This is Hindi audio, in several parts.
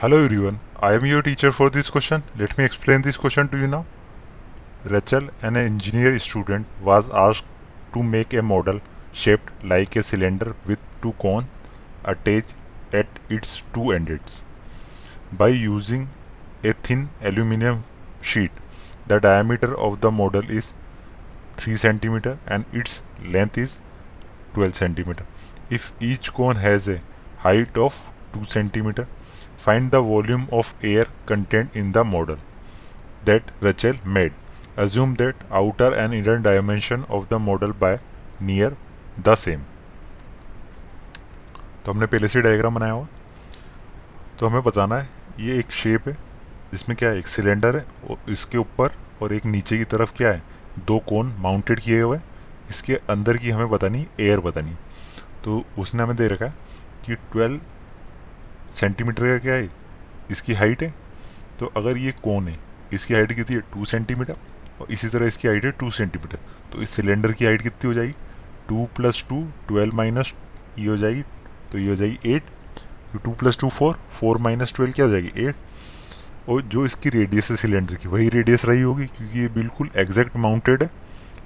Hello everyone, I am your teacher for this question. Let me explain this question to you now. Rachel, an engineer student, was asked to make a model shaped like a cylinder with two cones attached at its two ends. By using a thin aluminum sheet, the diameter of the model is 3 cm and its length is 12 cm. If each cone has a height of two centimetre find the volume of air content in the model that Rachel made assume that outer and inner dimension of the model by near the same तो हमने पहले से डायग्राम बनाया हुआ। तो हमें बताना है, ये एक शेप है, इसमें क्या है? एक सिलेंडर है, और इसके ऊपर और एक नीचे की तरफ़ क्या है? दो कोन माउंटेड किए हुए इसके अंदर की हमें बतानी एयर बतानी। तो उसने हमें दे रखा है कि ट्वेल्व सेंटीमीटर का क्या है? इसकी हाइट है। तो अगर ये कौन है, इसकी हाइट कितनी है? टू सेंटीमीटर और इसी तरह इसकी हाइट है टू सेंटीमीटर तो इस सिलेंडर की हाइट कितनी हो जाएगी? Two plus two twelve minus ये हो जाएगी। तो ये हो जाएगी eight two plus two four four minus twelve क्या हो जाएगी? एट और जो इसकी रेडियस है सिलेंडर की, वही रेडियस रही होगी क्योंकि ये बिल्कुल एग्जैक्ट माउंटेड है।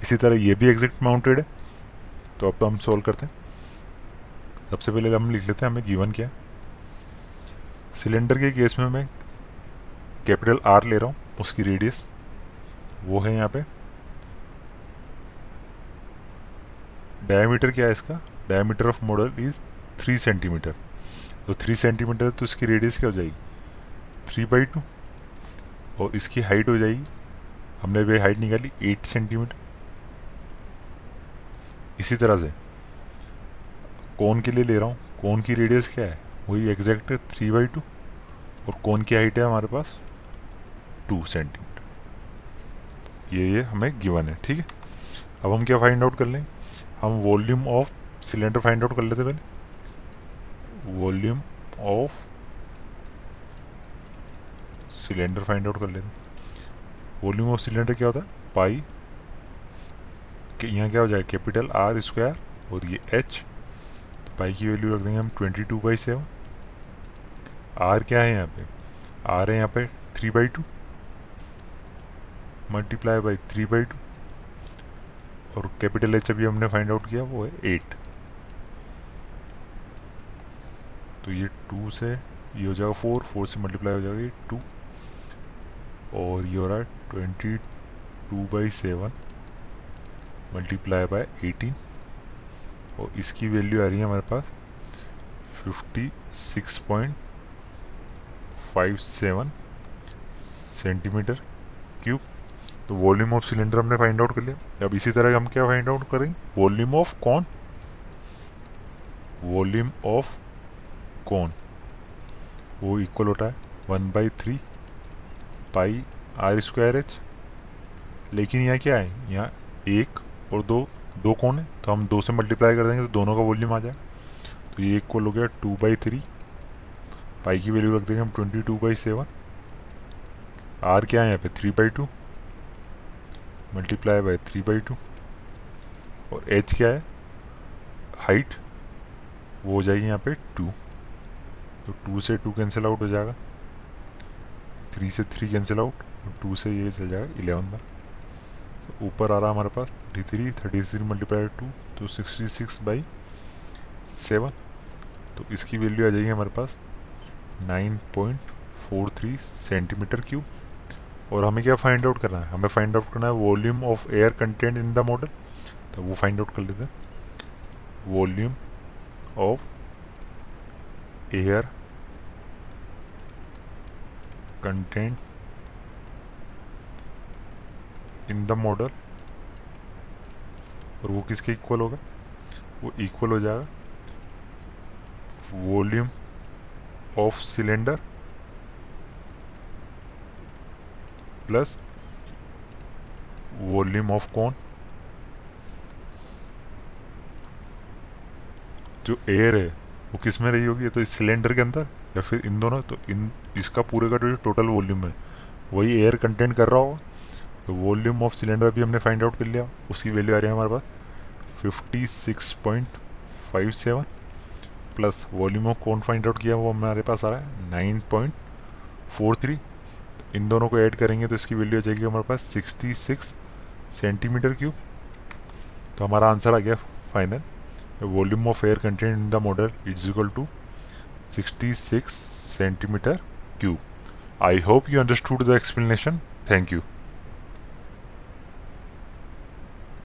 इसी तरह ये भी एग्जैक्ट माउंटेड है। तो अब तो हम सॉल्व करते हैं। सबसे पहले हम लिख लेते हैं, हमें जीवन क्या है? सिलेंडर के केस में मैं कैपिटल आर ले रहा हूँ, उसकी रेडियस वो है यहाँ पे। डायमीटर क्या है इसका? Diameter of model is three centimetre तो थ्री सेंटीमीटर तो इसकी रेडियस क्या हो जाएगी? थ्री बाई टू और इसकी हाइट हो जाएगी। हमने वे हाइट निकाली एट सेंटीमीटर इसी तरह से। कौन के लिए ले रहा हूँ। कौन की रेडियस क्या है? वही एग्जैक्ट है थ्री बाई टू और कौन की हाइट है हमारे पास? टू सेंटीमीटर ये ये हमें गिवन है, ठीक है? अब हम क्या फाइंड आउट कर लें? हम volume of cylinder find out कर लेते पहले. Volume of cylinder find out कर लेते वॉल्यूम ऑफ़ सिलेंडर क्या होता है? पाई यहाँ क्या हो जाएगा कैपिटल आर स्क्वायर और ये एच पाई की वैल्यू रख देंगे हम twenty two by seven. R क्या है यहाँ पे? आर है यहाँ पे three by two multiply by three by two और कैपिटल एच अभी हमने फाइंड आउट किया, वो है एट तो ये टू से ये हो जाएगा फोर फोर से मल्टीप्लाई हो जाएगा ये टू और ये हो रहा है twenty two by seven multiply by eighteen और इसकी वैल्यू आ रही है हमारे पास fifty six point five seven centimetre cube तो वॉल्यूम ऑफ़ सिलेंडर हमने फाइंड आउट कर लिया। अब इसी तरह हम क्या फाइंड आउट करेंगे वॉल्यूम ऑफ़ कौन वॉल्यूम ऑफ़ कौन वो इक्वल होता है one by three pi R square H लेकिन यहाँ क्या है? यहाँ एक और दो दो कौन है? तो हम दो से मल्टीप्लाई कर देंगे तो दोनों का वॉल्यूम आ जाए। तो ये इक्वल हो गया टू बाई थ्री पाई की वैल्यू रख देंगे हम twenty two by seven R क्या है यहाँ पे? Three by two multiply by three by two और एच क्या है? हाइट वो हो जाएगी यहाँ पे टू तो टू से टू कैंसिल आउट हो जाएगा। थ्री से थ्री कैंसिल आउट टू से ये चल जाएगा इलेवन बार ऊपर आ रहा हमारे पास thirty three thirty three multiply two तो सिक्सटी सिक्स बाई सेवन तो इसकी वैल्यू आ जाएगी हमारे पास nine point four three centimetre cube और हमें क्या फाइंड आउट करना है? हमें फाइंड आउट करना है volume of air content in the model तो वो फाइंड आउट कर लेते हैं। Volume of air content in the model और वो किसके इक्वल होगा? वो इक्वल हो जाएगा। Volume of cylinder plus volume of कौन जो एयर है, वो किसमें रही होगी? तो इस सिलेंडर के अंदर या फिर इन दोनों? तो इन, इसका पूरे का जो टोटल वॉल्यूम है, वही एयर कंटेंट कर रहा होगा। तो वॉल्यूम ऑफ़ सिलेंडर भी हमने फाइंड आउट कर लिया। उसकी वैल्यू आ रही है हमारे पास fifty six point five seven plus volume of कौन फाइंड आउट किया? वो हमारे पास आ रहा है नाइन पॉइंट फोर थ्री इन दोनों को ऐड करेंगे तो इसकी वैल्यू आ जाएगी हमारे पास सिक्सटी सिक्स सेंटीमीटर क्यूब तो हमारा आंसर आ गया final volume of air content in the model is equal to 66 centimetre cube I hope you understood the explanation. Thank you.